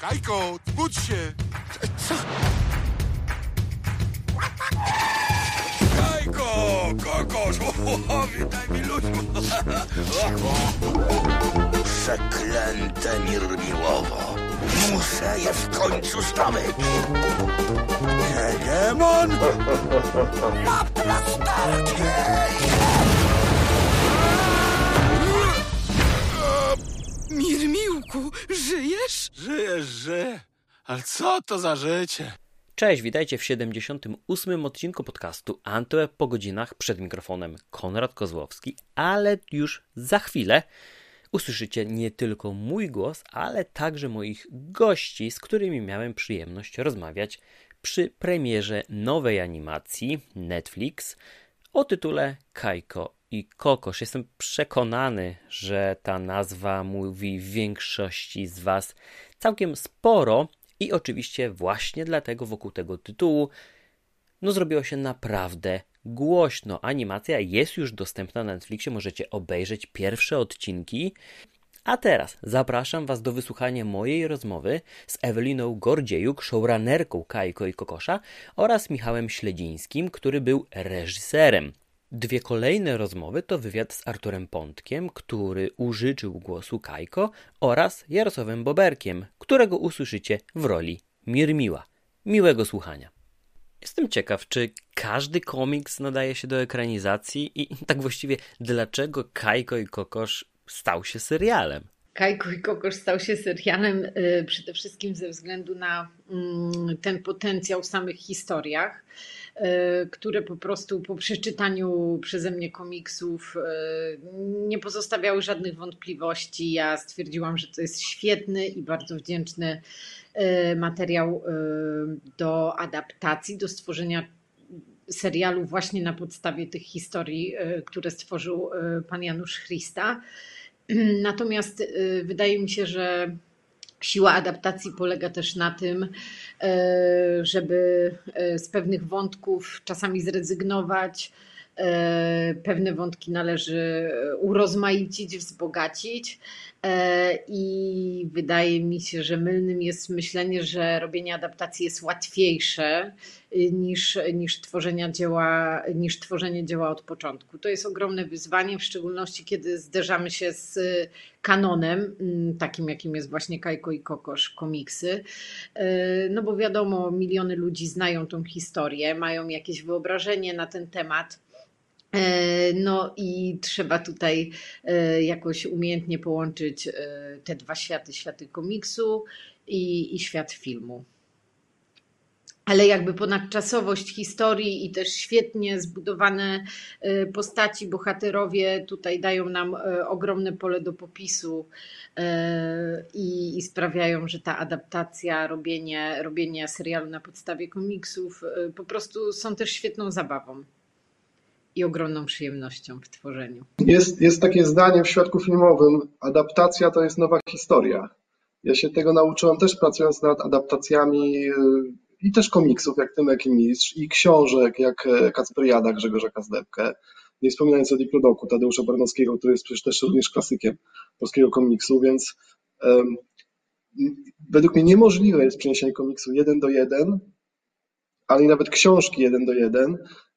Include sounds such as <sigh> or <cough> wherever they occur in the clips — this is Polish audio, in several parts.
Kajko, budź się! Co? Kajko! Kokosz! O, <laughs> witaj, milusiu! Przeklęte Mirmiłowo. Muszę je w końcu zdobyć. Hegemon! <laughs> Na! Mirmiłku, żyjesz? Żyjesz, żyję. Ale co to za życie? Cześć, witajcie w 78. odcinku podcastu Antweb po godzinach przed mikrofonem Konrad Kozłowski, ale już za chwilę usłyszycie nie tylko mój głos, ale także moich gości, z którymi miałem przyjemność rozmawiać przy premierze nowej animacji Netflix o tytule Kajko i Kokosz. Jestem przekonany, że ta nazwa mówi większości z Was całkiem sporo i oczywiście właśnie dlatego wokół tego tytułu no zrobiło się naprawdę głośno. Animacja jest już dostępna na Netflixie, możecie obejrzeć pierwsze odcinki. A teraz zapraszam Was do wysłuchania mojej rozmowy z Eweliną Gordziejuk, showrunnerką Kajko i Kokosza oraz Michałem Śledzińskim, który był reżyserem. Dwie kolejne rozmowy to wywiad z Arturem Pątkiem, który użyczył głosu Kajko oraz Jarosławem Boberkiem, którego usłyszycie w roli Mirmiła. Miłego słuchania. Jestem ciekaw, czy każdy komiks nadaje się do ekranizacji i tak właściwie dlaczego Kajko i Kokosz stał się serialem? Kajko i Kokosz stał się serialem y, przede wszystkim ze względu na mm, ten potencjał w samych historiach, y, które po prostu po przeczytaniu przeze mnie komiksów y, nie pozostawiały żadnych wątpliwości. Ja stwierdziłam, że to jest świetny i bardzo wdzięczny materiał do adaptacji, do stworzenia serialu właśnie na podstawie tych historii, które stworzył pan Janusz Christa. <clears throat> Natomiast y, wydaje mi się, że siła adaptacji polega też na tym, y, żeby y, z pewnych wątków czasami zrezygnować. Pewne wątki należy urozmaicić, wzbogacić. I wydaje mi się, że mylnym jest myślenie, że robienie adaptacji jest łatwiejsze niż, niż, tworzenia dzieła, niż tworzenie dzieła od początku. To jest ogromne wyzwanie, w szczególności kiedy zderzamy się z kanonem, takim jakim jest właśnie Kajko i Kokosz komiksy. No bo wiadomo, miliony ludzi znają tą historię, mają jakieś wyobrażenie na ten temat. No i trzeba tutaj jakoś umiejętnie połączyć te dwa światy, światy komiksu i, i świat filmu. Ale jakby ponadczasowość historii i też świetnie zbudowane postaci, bohaterowie tutaj dają nam ogromne pole do popisu i, i sprawiają, że ta adaptacja, robienie, robienie serialu na podstawie komiksów po prostu są też świetną zabawą i ogromną przyjemnością w tworzeniu. Jest, jest takie zdanie w świadku filmowym: adaptacja to jest nowa historia. Ja się tego nauczyłem też pracując nad adaptacjami i też komiksów jak Tymek i Mistrz i książek jak e, Kacperiada Grzegorza Kazdepkę, nie wspominając o Diplodoku Tadeusza Barnowskiego, który jest przecież też również klasykiem polskiego komiksu, więc um, według mnie niemożliwe jest przeniesienie komiksu jeden do jeden, ale i nawet książki jeden do jeden, E,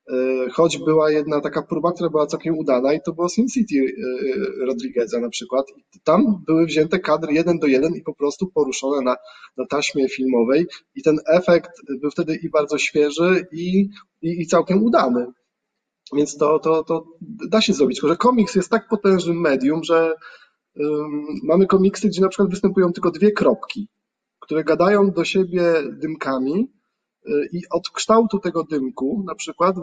choć była jedna taka próba, która była całkiem udana i to było Sin City e, Rodrigueza na przykład. Tam były wzięte kadry jeden do jeden i po prostu poruszone na, na taśmie filmowej i ten efekt był wtedy i bardzo świeży i, i, i całkiem udany. Więc to, to, to da się zrobić, tylko że komiks jest tak potężnym medium, że um, mamy komiksy, gdzie na przykład występują tylko dwie kropki, które gadają do siebie dymkami, i od kształtu tego dymku na przykład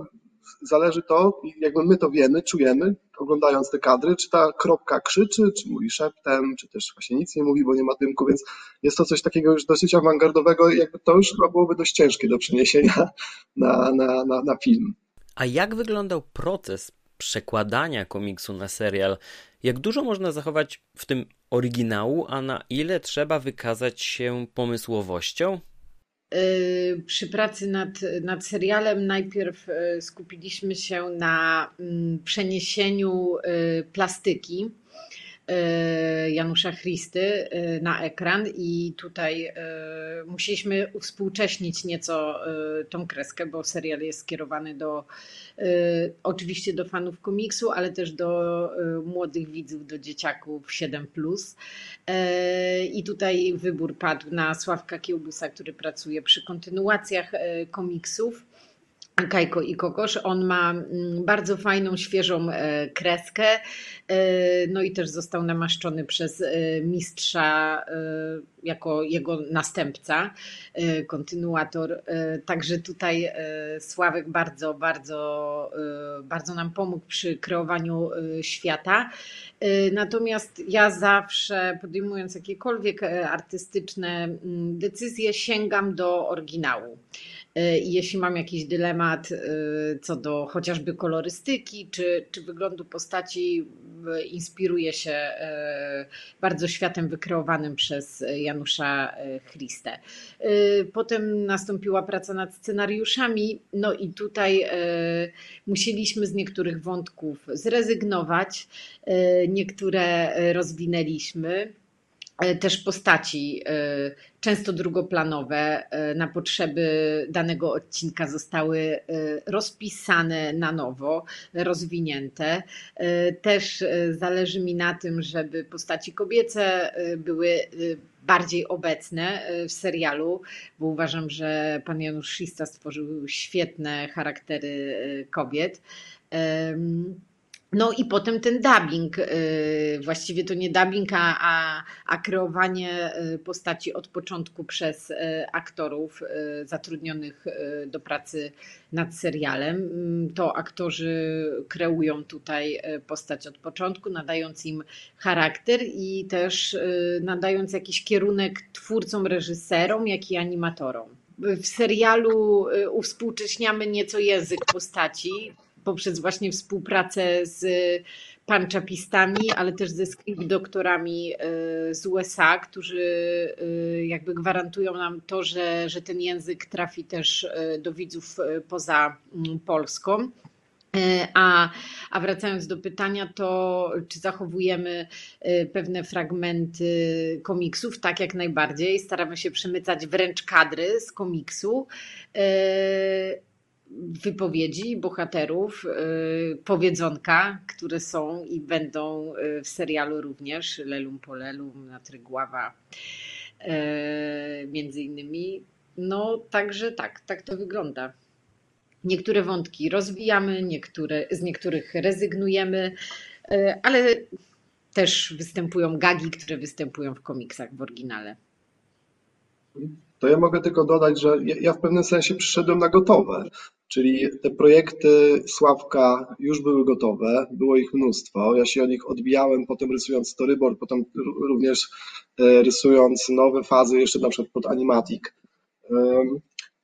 zależy to, jakby my to wiemy, czujemy, oglądając te kadry, czy ta kropka krzyczy, czy mówi szeptem, czy też właśnie nic nie mówi, bo nie ma dymku, więc jest to coś takiego już dosyć awangardowego jakby to już chyba byłoby dość ciężkie do przeniesienia <laughs> na, na, na, na film. A jak wyglądał proces przekładania komiksu na serial? Jak dużo można zachować w tym oryginału, a na ile trzeba wykazać się pomysłowością? Przy pracy nad, nad serialem najpierw skupiliśmy się na mm, przeniesieniu plastyki. E, Janusza Christy e, na ekran i tutaj e, musieliśmy uwspółcześnić nieco tą kreskę, bo serial jest skierowany do oczywiście do fanów komiksu, ale też do młodych widzów, do dzieciaków 7+. I tutaj wybór padł na Sławka Kiełbusa, który pracuje przy kontynuacjach komiksów. Kajko i Kokosz. On ma mm, bardzo fajną, świeżą e, kreskę. E, no i też został namaszczony przez e, mistrza jako jego następca, kontynuator. Także tutaj Sławek bardzo, bardzo, bardzo nam pomógł przy kreowaniu świata. Natomiast ja zawsze podejmując jakiekolwiek artystyczne mm, decyzje, sięgam do oryginału. E, jeśli mam jakiś dylemat e, co do chociażby kolorystyki czy, czy wyglądu postaci, inspiruję się e, bardzo światem wykreowanym przez Janusza Christę. Potem nastąpiła praca nad scenariuszami, no i tutaj musieliśmy z niektórych wątków zrezygnować, niektóre rozwinęliśmy. E, też postaci, e, często drugoplanowe, e, na potrzeby danego odcinka zostały rozpisane na nowo, rozwinięte. Też zależy mi na tym, żeby postaci kobiece były bardziej obecne w serialu, bo uważam, że pan Janusz Szista stworzył świetne charaktery kobiet. No i potem ten dubbing, y, właściwie to nie dubbing, a, a, a, kreowanie y, postaci od początku przez y, aktorów zatrudnionych do pracy nad serialem. Mm, to aktorzy kreują tutaj postać od początku, nadając im charakter i też nadając jakiś kierunek twórcom, reżyserom, jak i animatorom. W serialu uwspółcześniamy nieco język postaci, poprzez właśnie współpracę z panczapistami, ale też ze script doktorami e, z USA, którzy e, jakby gwarantują nam to, że, że ten język trafi też e, do widzów poza mm, Polską. A, a wracając do pytania, to czy zachowujemy pewne fragmenty komiksów? Tak, jak najbardziej. Staramy się przemycać wręcz kadry z komiksu wypowiedzi bohaterów, y, powiedzonka, które są i będą y, w serialu również, Lelum Polelum, Natrygława y, między innymi. No także tak, tak to wygląda. Niektóre wątki rozwijamy, niektóre, z niektórych rezygnujemy, ale też występują gagi, które występują w komiksach w oryginale. To ja mogę tylko dodać, że ja w pewnym sensie przyszedłem na gotowe. Czyli te projekty Sławka już były gotowe, było ich mnóstwo. Ja się o nich odbijałem, potem rysując storyboard, potem również e, rysując nowe fazy, jeszcze na przykład pod Animatic.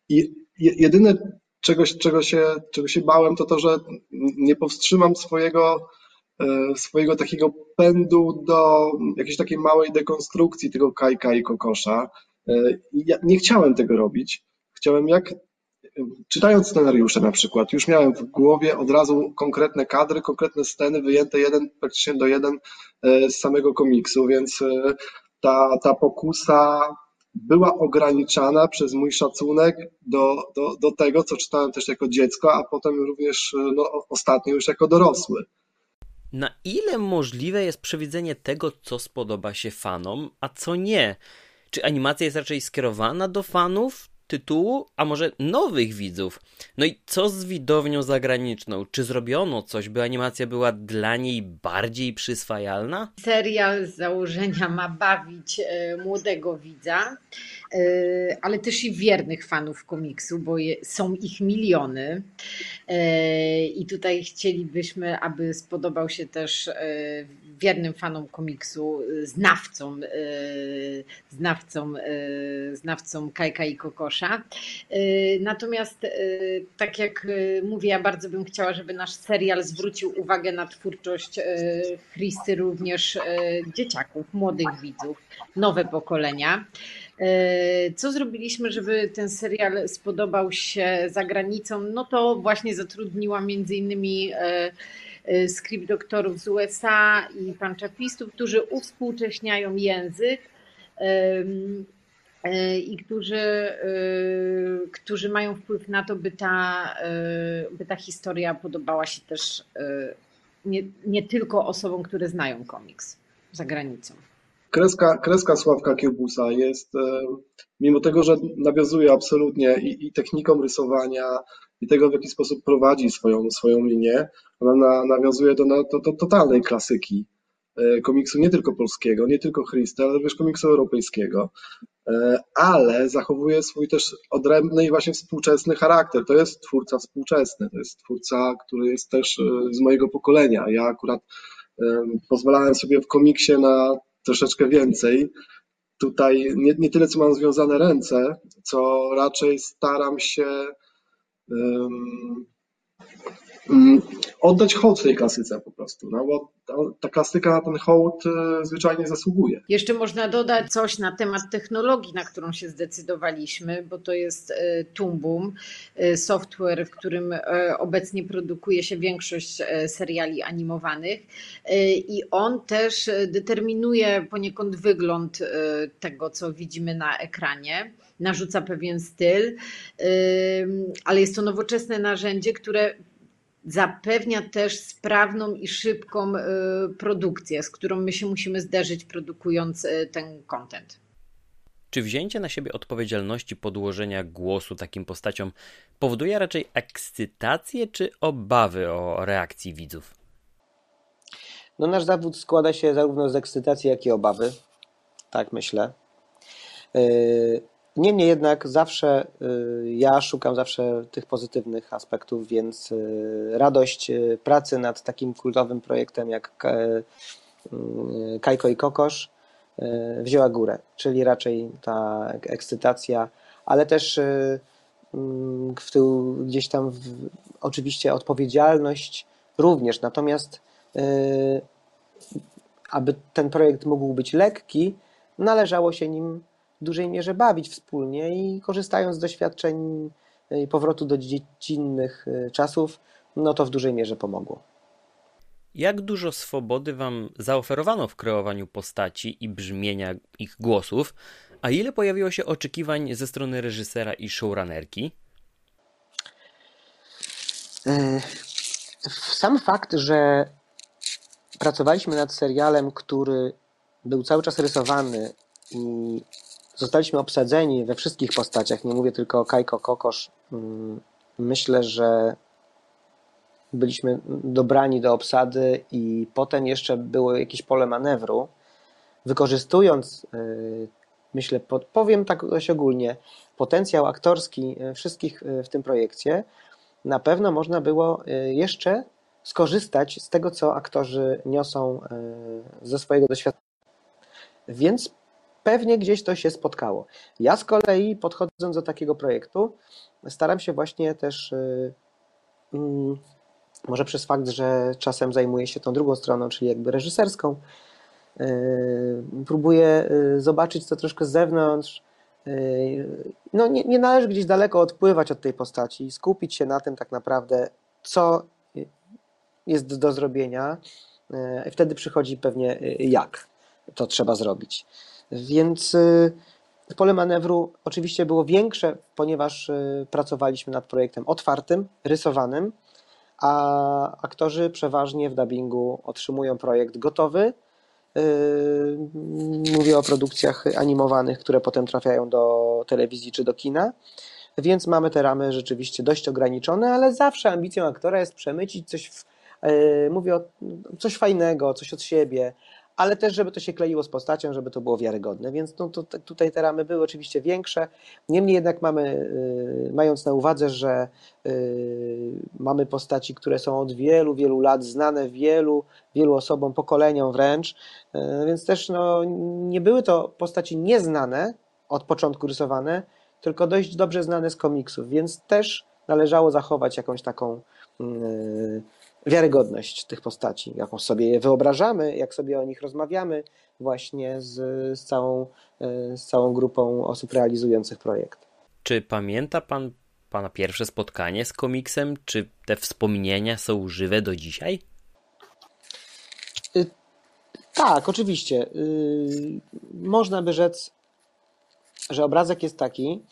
I jedyne, czegoś, czego, się, czego się bałem, to to, że nie powstrzymam swojego, e, swojego takiego pędu do jakiejś takiej małej dekonstrukcji tego Kajka i Kokosza. E, ja nie chciałem tego robić. Chciałem jak czytając scenariusze na przykład, już miałem w głowie od razu konkretne kadry, konkretne sceny wyjęte jeden praktycznie do jeden e, z samego komiksu, więc e, ta, ta pokusa była ograniczana przez mój szacunek do, do, do tego, co czytałem też jako dziecko, a potem również no, ostatnio już jako dorosły. Na ile możliwe jest przewidzenie tego, co spodoba się fanom, a co nie? Czy animacja jest raczej skierowana do fanów, tytułu, a może nowych widzów. No i co z widownią zagraniczną? Czy zrobiono coś, by animacja była dla niej bardziej przyswajalna? Serial z założenia ma bawić e, młodego widza, ale też i wiernych fanów komiksu, bo są ich miliony. E, I tutaj chcielibyśmy, aby spodobał się też wiernym fanom komiksu, znawcom, znawcom, znawcom Kajka i Kokosza. Natomiast tak jak mówię, ja bardzo bym chciała, żeby nasz serial zwrócił uwagę na twórczość Christy również dzieciaków, młodych widzów, nowe pokolenia. E, co zrobiliśmy, żeby ten serial spodobał się za granicą? No to właśnie zatrudniła między innymi e, e, script doktorów z USA i panczapistów, którzy uwspółcześniają język i którzy, którzy mają wpływ na to, by ta, by ta historia podobała się też nie, nie tylko osobom, które znają komiks za granicą. Kreska, kreska Sławka Kiełbusa jest, e, mimo tego, że nawiązuje absolutnie i, i techniką rysowania, i tego, w jaki sposób prowadzi swoją, swoją linię, ona na, nawiązuje do, do, do totalnej klasyki e, komiksu nie tylko polskiego, nie tylko Christy, ale również komiksu europejskiego, e, ale zachowuje swój też odrębny i właśnie współczesny charakter. To jest twórca współczesny, to jest twórca, który jest też z mojego pokolenia. Ja akurat pozwalałem sobie w komiksie na troszeczkę więcej. Tutaj nie, nie tyle, co mam związane ręce, co raczej staram się oddać hołd tej klasyce po prostu, no bo ta klasyka na ten hołd e, zwyczajnie zasługuje. Jeszcze można dodać coś na temat technologii, na którą się zdecydowaliśmy, bo to jest e, Tumbum, e, software, w którym obecnie produkuje się większość seriali animowanych i on też determinuje poniekąd wygląd tego, co widzimy na ekranie narzuca pewien styl, ale jest to nowoczesne narzędzie, które zapewnia też sprawną i szybką y, produkcję, z którą my się musimy zderzyć, produkując y, ten content. Czy wzięcie na siebie odpowiedzialności podłożenia głosu takim postaciom powoduje raczej ekscytację czy obawy o reakcji widzów? No, nasz zawód składa się zarówno z ekscytacji, jak i obawy. Tak myślę. Y, Niemniej jednak zawsze y, ja szukam zawsze tych pozytywnych aspektów, więc y, radość y, pracy nad takim kultowym projektem jak Kajko i Kokosz wzięła górę, czyli raczej ta ekscytacja, ale też mm, w tył gdzieś tam w, oczywiście odpowiedzialność również. Natomiast aby ten projekt mógł być lekki, należało się nim w dużej mierze bawić wspólnie i korzystając z doświadczeń i powrotu do dziecinnych e, czasów, no to w dużej mierze pomogło. Jak dużo swobody Wam zaoferowano w kreowaniu postaci i brzmienia ich głosów, a ile pojawiło się oczekiwań ze strony reżysera i showrunnerki? E, sam fakt, że pracowaliśmy nad serialem, który był cały czas rysowany i Zostaliśmy obsadzeni we wszystkich postaciach, nie mówię tylko o Kajko Kokosz. Mm, myślę, że byliśmy dobrani do obsady i potem jeszcze było jakieś pole manewru. Wykorzystując, y, myślę, powiem tak dość ogólnie, potencjał aktorski y, wszystkich y, w tym projekcie, na pewno można było jeszcze skorzystać z tego, co aktorzy niosą ze swojego doświadczenia. Więc pewnie gdzieś to się spotkało. Ja z kolei podchodząc do takiego projektu, staram się właśnie też, y, mm, może przez fakt, że czasem zajmuję się tą drugą stroną, czyli jakby reżyserską, y, próbuję y, zobaczyć to troszkę z zewnątrz. No, nie, nie należy gdzieś daleko odpływać od tej postaci, skupić się na tym tak naprawdę, co jest do zrobienia. Wtedy przychodzi pewnie jak to trzeba zrobić. Więc y, pole manewru oczywiście było większe, ponieważ y, pracowaliśmy nad projektem otwartym, rysowanym, a aktorzy przeważnie w dubbingu otrzymują projekt gotowy. Y, mówię o produkcjach animowanych, które potem trafiają do telewizji czy do kina. Więc mamy te ramy rzeczywiście dość ograniczone, ale zawsze ambicją aktora jest przemycić coś, w, mówię o coś fajnego, coś od siebie, ale też, żeby to się kleiło z postacią, żeby to było wiarygodne. Więc no, to, tutaj te ramy były oczywiście większe. Niemniej jednak mamy, y, mając na uwadze, że y, mamy postaci, które są od wielu, wielu lat znane wielu, wielu osobom, pokoleniom wręcz, y, więc też no, nie były to postaci nieznane, od początku rysowane, tylko dość dobrze znane z komiksów, więc też należało zachować jakąś taką wiarygodność tych postaci, jaką sobie je wyobrażamy, jak sobie o nich rozmawiamy, właśnie z, z, całą, e, z całą grupą osób realizujących projekt. Czy pamięta pan pana pierwsze spotkanie z komiksem? Czy te wspomnienia są żywe do dzisiaj? Y, tak, oczywiście. Y, można by rzec, że obrazek jest taki,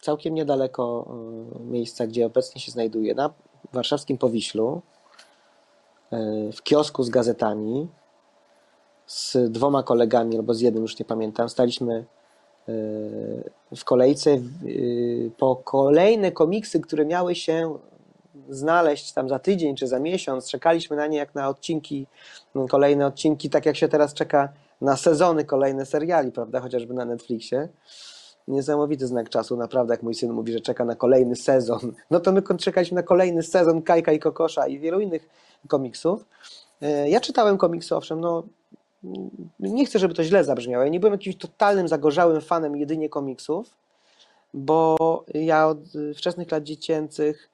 całkiem niedaleko y, miejsca, gdzie obecnie się znajduje, na warszawskim Powiślu, w kiosku z gazetami, z dwoma kolegami, albo z jednym, już nie pamiętam, staliśmy w kolejce po kolejne komiksy, które miały się znaleźć tam za tydzień czy za miesiąc. Czekaliśmy na nie jak na odcinki, kolejne odcinki, tak jak się teraz czeka na sezony kolejne seriali, prawda, chociażby na Netflixie. Niesamowity znak czasu, naprawdę, jak mój syn mówi, że czeka na kolejny sezon. No to my czekaliśmy na kolejny sezon Kajka i Kokosza i wielu innych komiksów. E, ja czytałem komiksy, owszem, no nie chcę, żeby to źle zabrzmiało. Ja nie byłem jakimś totalnym, zagorzałym fanem jedynie komiksów, bo ja od wczesnych lat dziecięcych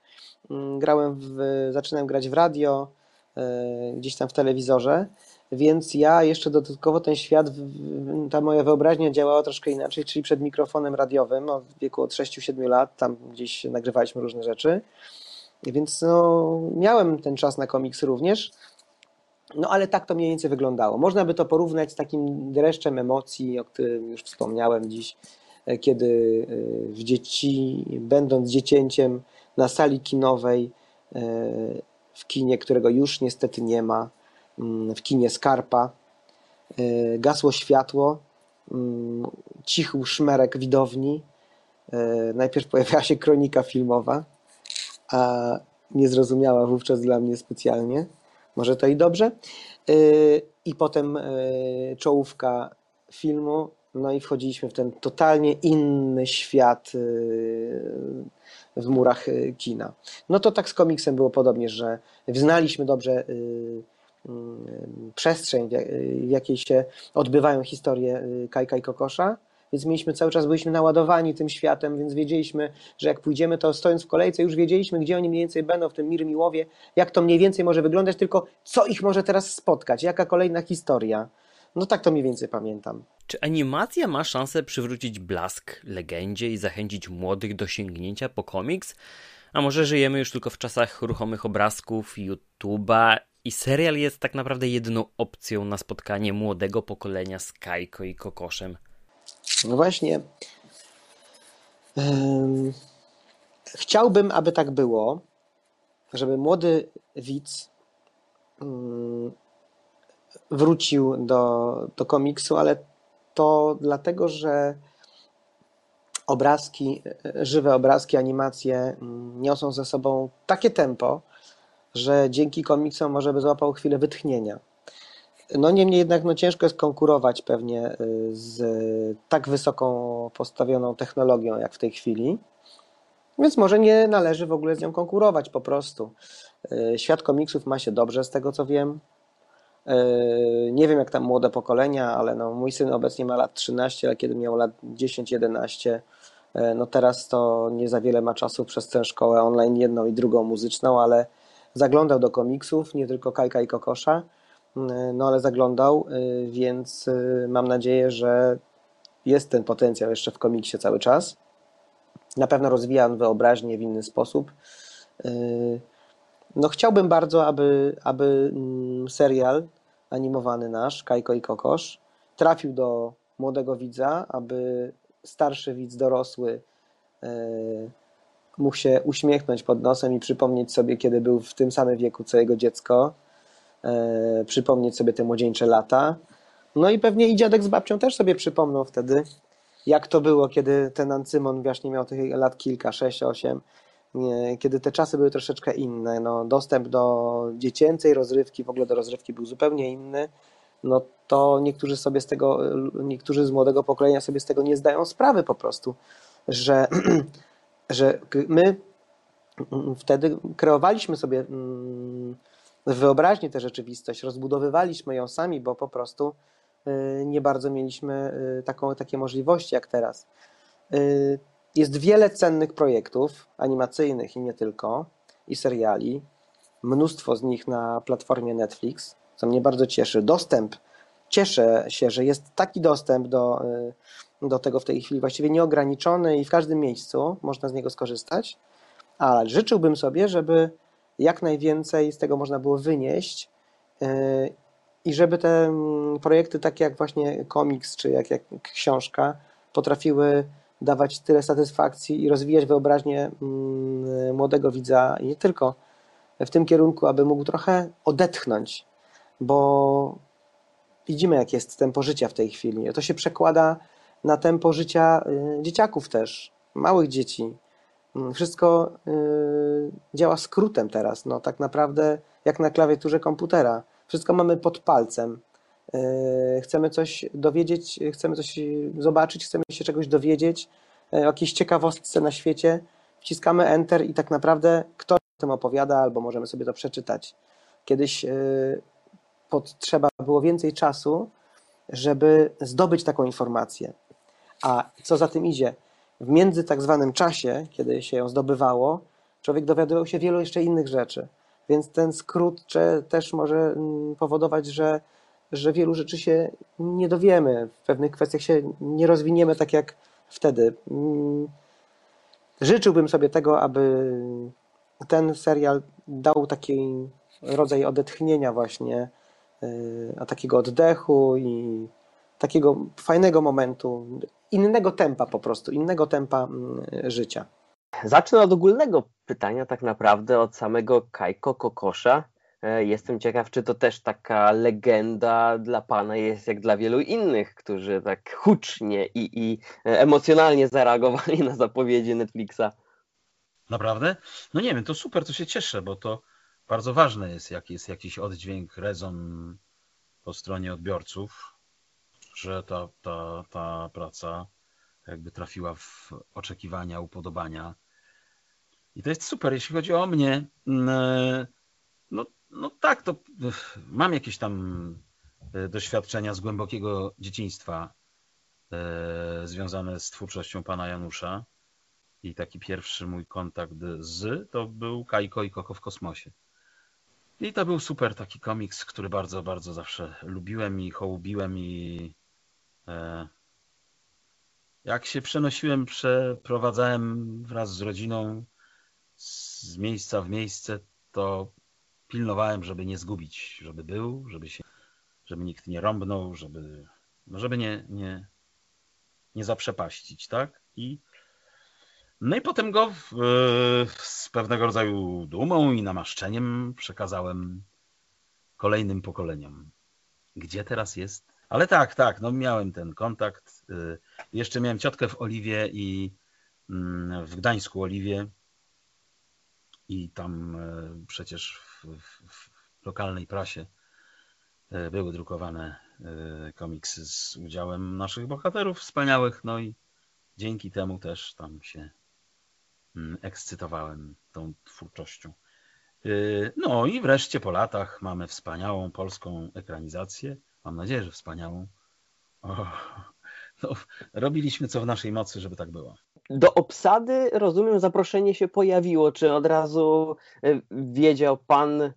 mm, grałem w, zaczynałem grać w radio, e, gdzieś tam w telewizorze, więc ja jeszcze dodatkowo ten świat, ta moja wyobraźnia działała troszkę inaczej, czyli przed mikrofonem radiowym od wieku od 6-7 lat, tam gdzieś nagrywaliśmy różne rzeczy, więc no, miałem ten czas na komiksy również, no ale tak to mniej więcej wyglądało. Można by to porównać z takim dreszczem emocji, o którym już wspomniałem dziś, e, kiedy e, w dzieci, będąc dziecięciem na sali kinowej, e, w kinie, którego już niestety nie ma, mm, w kinie Skarpa, gasło światło, mm, cichł szmerek widowni, najpierw pojawiała się kronika filmowa, a nie zrozumiała wówczas dla mnie specjalnie może to i dobrze. Y, I potem y, czołówka filmu, no i wchodziliśmy w ten totalnie inny świat y, w murach kina. No to tak z komiksem było podobnie, że znaliśmy dobrze przestrzeń, w jakiej się odbywają historie Kajka i Kokosza, więc mieliśmy cały czas, byliśmy naładowani tym światem, więc wiedzieliśmy, że jak pójdziemy, to stojąc w kolejce, już wiedzieliśmy, gdzie oni mniej więcej będą w tym Mirmiłowie, jak to mniej więcej może wyglądać, tylko co ich może teraz spotkać, jaka kolejna historia. No tak to mniej więcej pamiętam. Czy animacja ma szansę przywrócić blask legendzie i zachęcić młodych do sięgnięcia po komiks? A może żyjemy już tylko w czasach ruchomych obrazków, YouTube'a i serial jest tak naprawdę jedyną opcją na spotkanie młodego pokolenia z Kajko i Kokoszem? No właśnie. Chciałbym, aby tak było, żeby młody widz um, wrócił do, do komiksu, ale to dlatego, że obrazki, żywe obrazki, animacje niosą ze sobą takie tempo, że dzięki komiksom może by złapał chwilę wytchnienia. No niemniej jednak no, ciężko jest konkurować pewnie y, z tak wysoką postawioną technologią jak w tej chwili, więc może nie należy w ogóle z nią konkurować po prostu. Y, świat komiksów ma się dobrze z tego co wiem. Y, nie wiem jak tam młode pokolenia, ale no, mój syn obecnie ma lat 13, a kiedy miał lat 10-11, no teraz to nie za wiele ma czasu przez tę szkołę online, jedną i drugą muzyczną, ale zaglądał do komiksów, nie tylko Kajka i Kokosza no ale zaglądał, y, więc y, mam nadzieję, że jest ten potencjał jeszcze w komiksie cały czas. Na pewno rozwija on wyobraźnię w inny sposób. No chciałbym bardzo, aby, aby mm, serial animowany nasz, Kajko i Kokosz, trafił do młodego widza, aby starszy widz, dorosły mógł się uśmiechnąć pod nosem i przypomnieć sobie, kiedy był w tym samym wieku co jego dziecko e, przypomnieć sobie te młodzieńcze lata. No i pewnie i dziadek z babcią też sobie przypomną wtedy, jak to było, kiedy ten Ancymon właśnie miał tych lat kilka, sześć, osiem, kiedy te czasy były troszeczkę inne. No, dostęp do dziecięcej rozrywki, w ogóle do rozrywki był zupełnie inny. No to niektórzy sobie z tego, niektórzy z młodego pokolenia sobie z tego nie zdają sprawy po prostu, że, <clears throat> że my wtedy kreowaliśmy sobie mm, wyobraźni tę rzeczywistość, rozbudowywaliśmy ją sami, bo po prostu y, nie bardzo mieliśmy y, taką, takie możliwości jak teraz. Y, jest wiele cennych projektów animacyjnych i nie tylko, i seriali. mnóstwo z nich na platformie Netflix, co mnie bardzo cieszy. Dostęp, cieszę się, że jest taki dostęp do, do tego w tej chwili właściwie nieograniczony i w każdym miejscu można z niego skorzystać, ale życzyłbym sobie, żeby jak najwięcej z tego można było wynieść y, i żeby te mm, projekty takie jak właśnie komiks czy jak, jak książka potrafiły dawać tyle satysfakcji i rozwijać wyobraźnię mm, młodego widza i nie tylko w tym kierunku, aby mógł trochę odetchnąć, bo widzimy, jak jest tempo życia w tej chwili. To się przekłada na tempo życia y, dzieciaków też, małych dzieci. Mm, wszystko y, działa skrótem teraz, no tak naprawdę jak na klawiaturze komputera. Wszystko mamy pod palcem. Y, chcemy coś dowiedzieć, chcemy coś zobaczyć, chcemy się czegoś dowiedzieć, o jakiejś ciekawostce na świecie. Wciskamy Enter i tak naprawdę ktoś o tym opowiada, albo możemy sobie to przeczytać. Kiedyś potrzeba było więcej czasu, żeby zdobyć taką informację. A co za tym idzie, w między tak zwanym czasie, kiedy się ją zdobywało, człowiek dowiadywał się wielu jeszcze innych rzeczy. Więc ten skrót też może mm, powodować, że, że wielu rzeczy się nie dowiemy, w pewnych kwestiach się nie rozwiniemy tak jak wtedy. Mm, życzyłbym sobie tego, aby ten serial dał taki rodzaj odetchnienia właśnie Y, a takiego oddechu i takiego fajnego momentu, innego tempa po prostu, innego tempa mm, życia. Zacznę od ogólnego pytania, tak naprawdę od samego Kajko Kokosza. E, jestem ciekaw, czy to też taka legenda dla Pana jest jak dla wielu innych, którzy tak hucznie i, i emocjonalnie zareagowali na zapowiedzi Netflixa. Naprawdę? No nie wiem, to super, to się cieszę, bo to bardzo ważne jest, jaki jest jakiś oddźwięk, rezon po stronie odbiorców, że ta, ta, ta praca jakby trafiła w oczekiwania, upodobania. I to jest super. Jeśli chodzi o mnie, mm, no, no tak, to mam jakieś tam e, doświadczenia z głębokiego dzieciństwa e, związane z twórczością pana Janusza. I taki pierwszy mój kontakt z to był Kajko i Koko w kosmosie. I to był super taki komiks, który bardzo, bardzo zawsze lubiłem i hołubiłem i e, jak się przenosiłem, przeprowadzałem wraz z rodziną z miejsca w miejsce, to pilnowałem, żeby nie zgubić, żeby był, żeby się, żeby nikt nie rąbnął, żeby, no żeby nie, nie, nie zaprzepaścić, tak? I no i potem go w, z pewnego rodzaju dumą i namaszczeniem przekazałem kolejnym pokoleniom. Gdzie teraz jest? Ale tak, tak, no miałem ten kontakt. Y, jeszcze miałem ciotkę w Oliwie i mm, w Gdańsku Oliwie. I tam y, przecież w, w, w lokalnej prasie y, były drukowane komiksy z udziałem naszych bohaterów wspaniałych. No i dzięki temu też tam się Mm, ekscytowałem tą twórczością. No i wreszcie po latach mamy wspaniałą polską ekranizację. Mam nadzieję, że wspaniałą. O, no, robiliśmy co w naszej mocy, żeby tak było. Do obsady, rozumiem, zaproszenie się pojawiło. Czy od razu y, wiedział pan, y,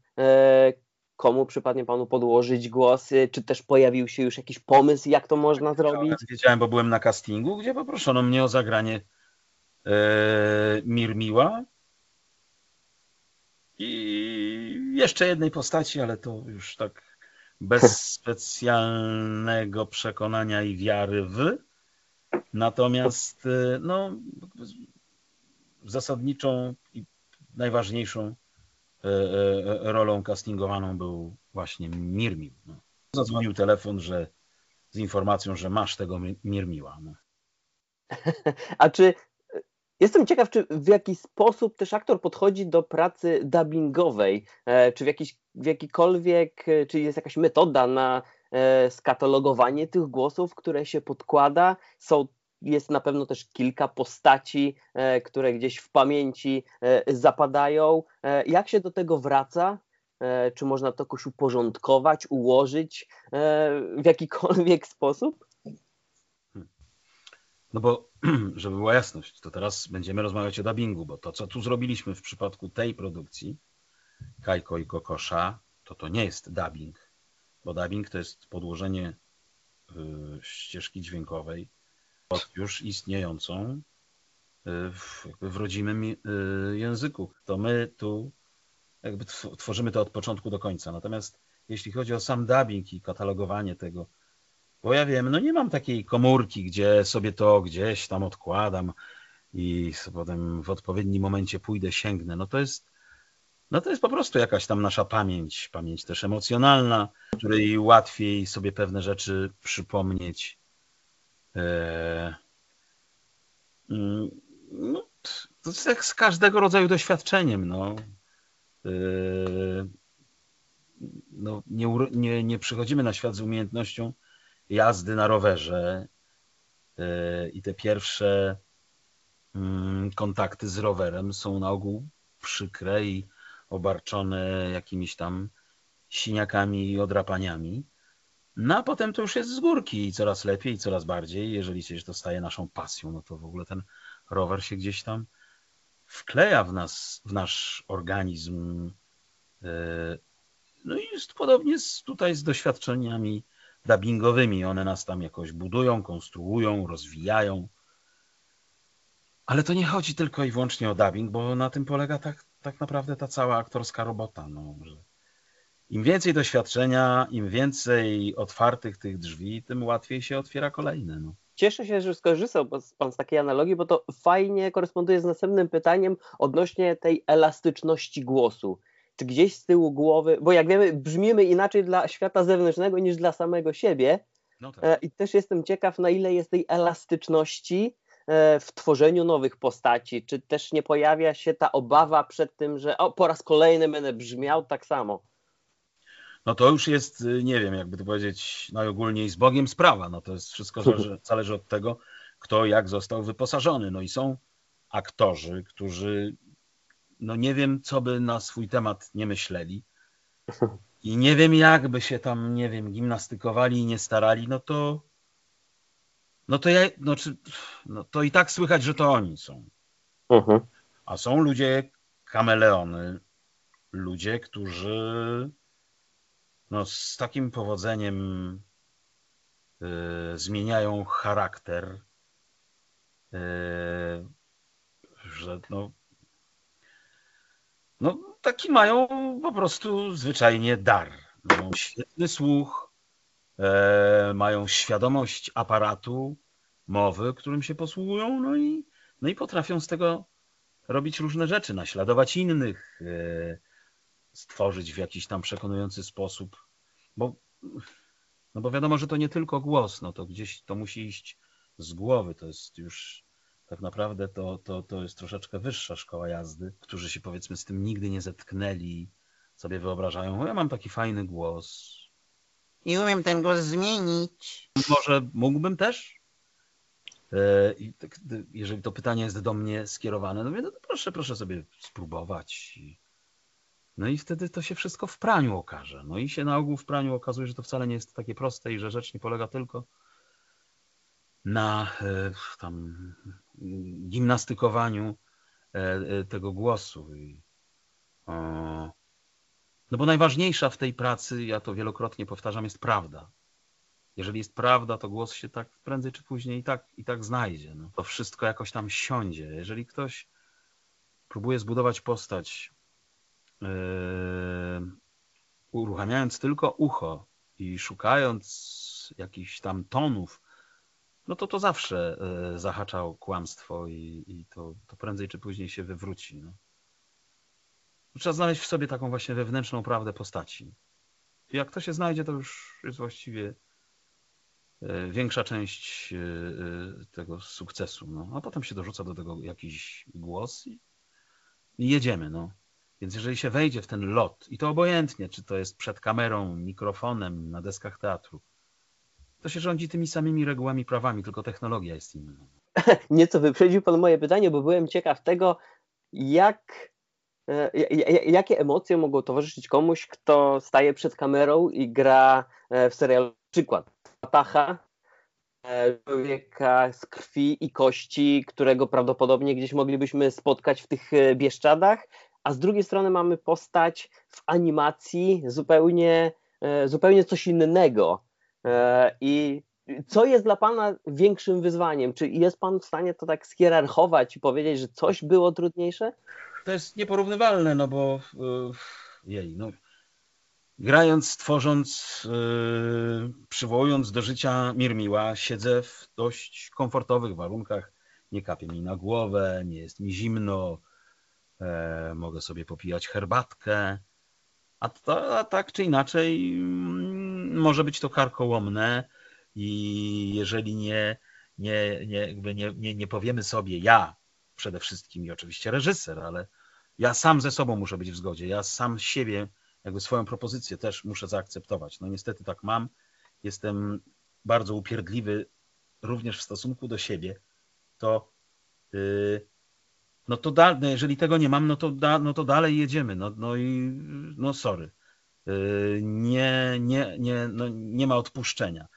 komu przypadnie panu podłożyć głosy? Czy też pojawił się już jakiś pomysł, jak to można zrobić? Wiedziałem, bo byłem na castingu, gdzie poproszono mnie o zagranie E, Mirmiła i jeszcze jednej postaci, ale to już tak bez <laughs> specjalnego przekonania i wiary w. Natomiast e, no, zasadniczą i najważniejszą e, rolą castingowaną był właśnie Mirmił. No. Zadzwonił telefon, że z informacją, że masz tego Mirmiła. No. <laughs> A czy Jestem ciekaw, czy w jaki sposób też aktor podchodzi do pracy dubbingowej, e, czy w, jakiś, w jakikolwiek, e, czy jest jakaś metoda na e, skatalogowanie tych głosów, które się podkłada. Są, jest na pewno też kilka postaci, które gdzieś w pamięci zapadają. Jak się do tego wraca? Czy można to jakoś uporządkować, ułożyć w jakikolwiek <laughs> sposób? No bo, <clears throat> żeby była jasność, to teraz będziemy rozmawiać o dubbingu, bo to, co tu zrobiliśmy w przypadku tej produkcji, Kajko i Kokosza, to to nie jest dubbing, bo dubbing to jest podłożenie y, ścieżki dźwiękowej pod już istniejącą y, w, w rodzimym y, języku. To my tu jakby tworzymy to od początku do końca. Natomiast jeśli chodzi o sam dubbing i katalogowanie tego, bo ja wiem, no nie mam takiej komórki, gdzie sobie to gdzieś tam odkładam i potem w odpowiednim momencie pójdę, sięgnę. No to jest, no to jest po prostu jakaś tam nasza pamięć, pamięć też emocjonalna, której łatwiej sobie pewne rzeczy przypomnieć. Eee, no, to jest jak z każdego rodzaju doświadczeniem. No. Eee, no, nie, nie, nie przychodzimy na świat z umiejętnością jazdy na rowerze eee, i te pierwsze mm, kontakty z rowerem są na ogół przykre i obarczone jakimiś tam siniakami i odrapaniami. No a potem to już jest z górki i coraz lepiej i coraz bardziej. Jeżeli się to staje naszą pasją, no to w ogóle ten rower się gdzieś tam wkleja w nas, w nasz organizm. E, no i jest podobnie z, tutaj z doświadczeniami dubbingowymi. One nas tam jakoś budują, konstruują, rozwijają. Ale to nie chodzi tylko i wyłącznie o dubbing, bo na tym polega tak, tak naprawdę ta cała aktorska robota. No, Im więcej doświadczenia, im więcej otwartych tych drzwi, tym łatwiej się otwiera kolejne. No. Cieszę się, że skorzystał Pan z takiej analogii, bo to fajnie koresponduje z następnym pytaniem odnośnie tej elastyczności głosu. Czy gdzieś z tyłu głowy, bo jak wiemy, brzmimy inaczej dla świata zewnętrznego niż dla samego siebie. No tak. E, I też jestem ciekaw, na ile jest tej elastyczności e, w tworzeniu nowych postaci. Czy też nie pojawia się ta obawa przed tym, że o, po raz kolejny będę brzmiał tak samo? no to już jest, y, nie wiem, jakby to powiedzieć najogólniej z Bogiem sprawa. No to jest wszystko <laughs> zależy, zależy od tego, kto jak został wyposażony. No i są aktorzy, którzy no nie wiem, co by na swój temat nie myśleli. I nie wiem, jak by się tam, nie wiem, gimnastykowali i nie starali, no to no to ja, no, czy, no to i tak słychać, że to oni są. Mhm. A są ludzie kameleony, ludzie, którzy no, z takim powodzeniem y, zmieniają charakter, y, że no, no, taki mają po prostu zwyczajnie dar. Mają świetny słuch, e, mają świadomość aparatu mowy, którym się posługują, no i, no i potrafią z tego robić różne rzeczy, naśladować innych, e, stworzyć w jakiś tam przekonujący sposób. Bo, no bo wiadomo, że to nie tylko głos, no to gdzieś to musi iść z głowy, to jest już tak naprawdę to, to, to jest troszeczkę wyższa szkoła jazdy, którzy się powiedzmy z tym nigdy nie zetknęli, sobie wyobrażają, ja mam taki fajny głos. I umiem ten głos zmienić. Może mógłbym też? E, I tak, jeżeli to pytanie jest do mnie skierowane, no, no to proszę, proszę sobie spróbować. No i wtedy to się wszystko w praniu okaże. No i się na ogół w praniu okazuje, że to wcale nie jest takie proste i że rzecz nie polega tylko na e, tam gimnastykowaniu e, e, tego głosu. No bo najważniejsza w tej pracy, ja to wielokrotnie powtarzam, jest prawda. Jeżeli jest prawda, to głos się tak prędzej czy później i tak, i tak znajdzie. No. To wszystko jakoś tam siądzie. Jeżeli ktoś próbuje zbudować postać Yy, uruchamiając tylko ucho i szukając jakichś tam tonów, no to to zawsze yy, zahacza o kłamstwo i, i to, to prędzej czy później się wywróci. No. Trzeba znaleźć w sobie taką właśnie wewnętrzną prawdę postaci. Jak to się znajdzie, to już jest właściwie yy, większa część tego sukcesu. No. A potem się dorzuca do tego jakiś głos i, i jedziemy. No. Więc jeżeli się wejdzie w ten lot, i to obojętnie, czy to jest przed kamerą, mikrofonem, na deskach teatru, to się rządzi tymi samymi regułami, prawami, tylko technologia jest inna. <laughs> Nieco wyprzedził Pan moje pytanie, bo byłem ciekaw tego, jak, e, jakie emocje mogą towarzyszyć komuś, kto staje przed kamerą i gra e, w serialu. Przykład Tacha, e, człowieka z krwi i kości, którego prawdopodobnie gdzieś moglibyśmy spotkać w tych Bieszczadach, a z drugiej strony mamy postać w animacji zupełnie, zupełnie coś innego. E, I co jest dla Pana większym wyzwaniem? Czy jest Pan w stanie to tak skierarchować i powiedzieć, że coś było trudniejsze? To jest nieporównywalne, no bo jej, no, grając, tworząc, yy, przywołując do życia Mirmiła, siedzę w dość komfortowych warunkach. Nie kapie mi na głowę, nie jest mi zimno, e, mogę sobie popijać herbatkę. A, to, a tak czy inaczej, mm, może być to karkołomne i jeżeli nie, nie, nie, nie, nie, nie powiemy sobie, ja przede wszystkim i oczywiście reżyser, ale ja sam ze sobą muszę być w zgodzie, ja sam siebie, jakby swoją propozycję też muszę zaakceptować. No niestety tak mam. Jestem bardzo upierdliwy również w stosunku do siebie. To yy, no to da, no jeżeli tego nie mam, no to, da, no to dalej jedziemy. No, no i no sorry. Yy, nie, nie, nie, no nie ma odpuszczenia.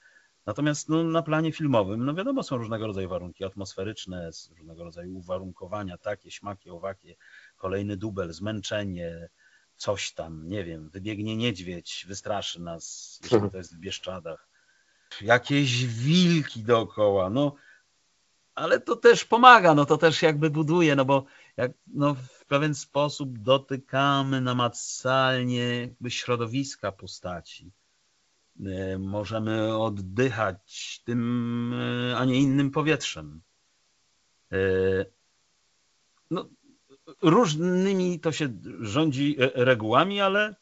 Natomiast no, na planie filmowym, no wiadomo, są różnego rodzaju warunki atmosferyczne, różnego rodzaju uwarunkowania, takie, śmakie, owakie, kolejny dubel, zmęczenie, coś tam, nie wiem, wybiegnie niedźwiedź, wystraszy nas, jeżeli to jest w Bieszczadach. Jakieś wilki dookoła, no ale to też pomaga, no to też jakby buduje, no bo jak, no, pewien sposób dotykamy namacalnie jakby środowiska postaci. E, możemy oddychać tym, e, a nie innym powietrzem. E, no, różnymi to się rządzi regułami, ale,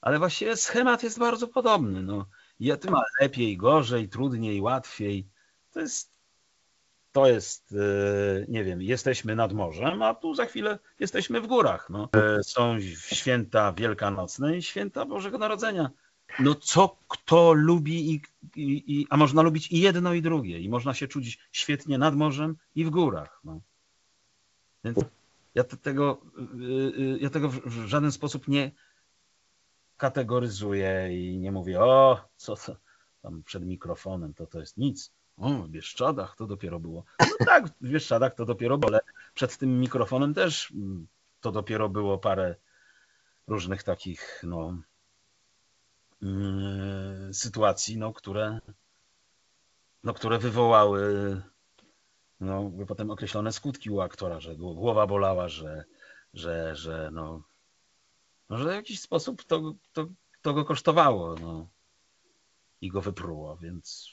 ale właściwie schemat jest bardzo podobny. No, jedno ma lepiej, gorzej, trudniej, łatwiej. To jest, to jest, nie wiem, jesteśmy nad morzem, a tu za chwilę jesteśmy w górach. No. Są święta wielkanocne i święta Bożego Narodzenia no co kto lubi, i, i, i, a można lubić i jedno, i drugie. I można się czuć świetnie nad morzem i w górach. No. Więc ja tego, y, y, ja tego w żaden sposób nie kategoryzuję i nie mówię, o, co to tam przed mikrofonem, to to jest nic. O, w Bieszczadach to dopiero było. No tak, w Bieszczadach to dopiero było, ale przed tym mikrofonem też mm, to dopiero było parę różnych takich, no, Yy, sytuacji, no, które, no, które wywołały no, potem określone skutki u aktora, że głowa bolała, że, że, że, no, no, że w jakiś sposób to, to, to go kosztowało no, i go wypruło, więc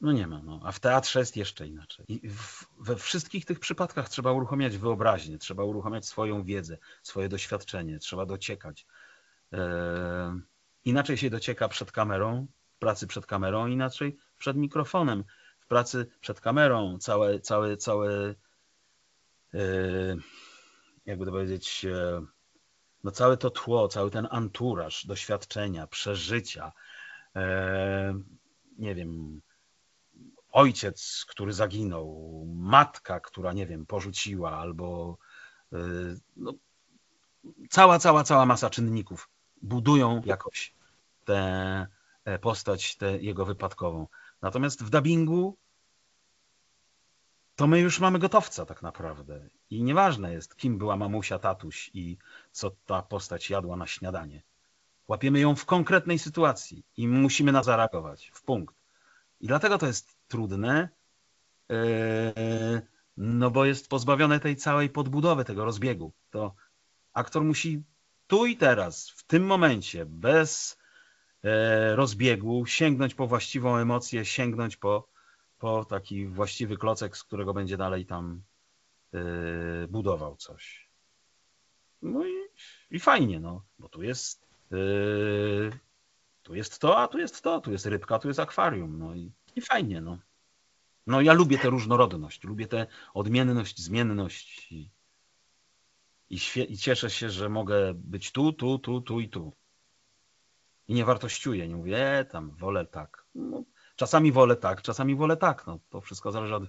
no nie ma. No. A w teatrze jest jeszcze inaczej. I w, we wszystkich tych przypadkach trzeba uruchamiać wyobraźnię, trzeba uruchamiać swoją wiedzę, swoje doświadczenie, trzeba dociekać. Eee, Inaczej się docieka przed kamerą, w pracy przed kamerą, inaczej przed mikrofonem. W pracy przed kamerą całe, całe, całe yy, jakby to powiedzieć, yy, no całe to tło, cały ten anturaż doświadczenia, przeżycia, yy, nie wiem, ojciec, który zaginął, matka, która, nie wiem, porzuciła, albo no, cała, cała, cała masa czynników budują jakoś tę e, postać, tę jego wypadkową. Natomiast w dubbingu to my już mamy gotowca tak naprawdę. I nieważne jest, kim była mamusia, tatuś i co ta postać jadła na śniadanie. Łapiemy ją w konkretnej sytuacji i musimy na zareagować, w punkt. I dlatego to jest trudne, e, no bo jest pozbawione tej całej podbudowy, tego rozbiegu. To aktor musi tu i teraz, w tym momencie, bez e, rozbiegu, sięgnąć po właściwą emocję, sięgnąć po, po taki właściwy klocek, z którego będzie dalej tam e, budował coś. No i, i fajnie, no, bo tu jest tu jest to, a tu jest to, tu jest rybka, tu jest akwarium, no i, i fajnie, no. No ja lubię tę różnorodność, lubię tę odmienność, zmienność i, i, i cieszę się, że mogę być tu, tu, tu, tu i tu. I nie wartościuję, nie mówię, e, tam wolę tak. No, czasami wolę tak, czasami wolę tak. No, to wszystko zależy od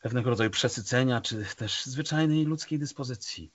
pewnego rodzaju przesycenia, czy też zwyczajnej ludzkiej dyspozycji.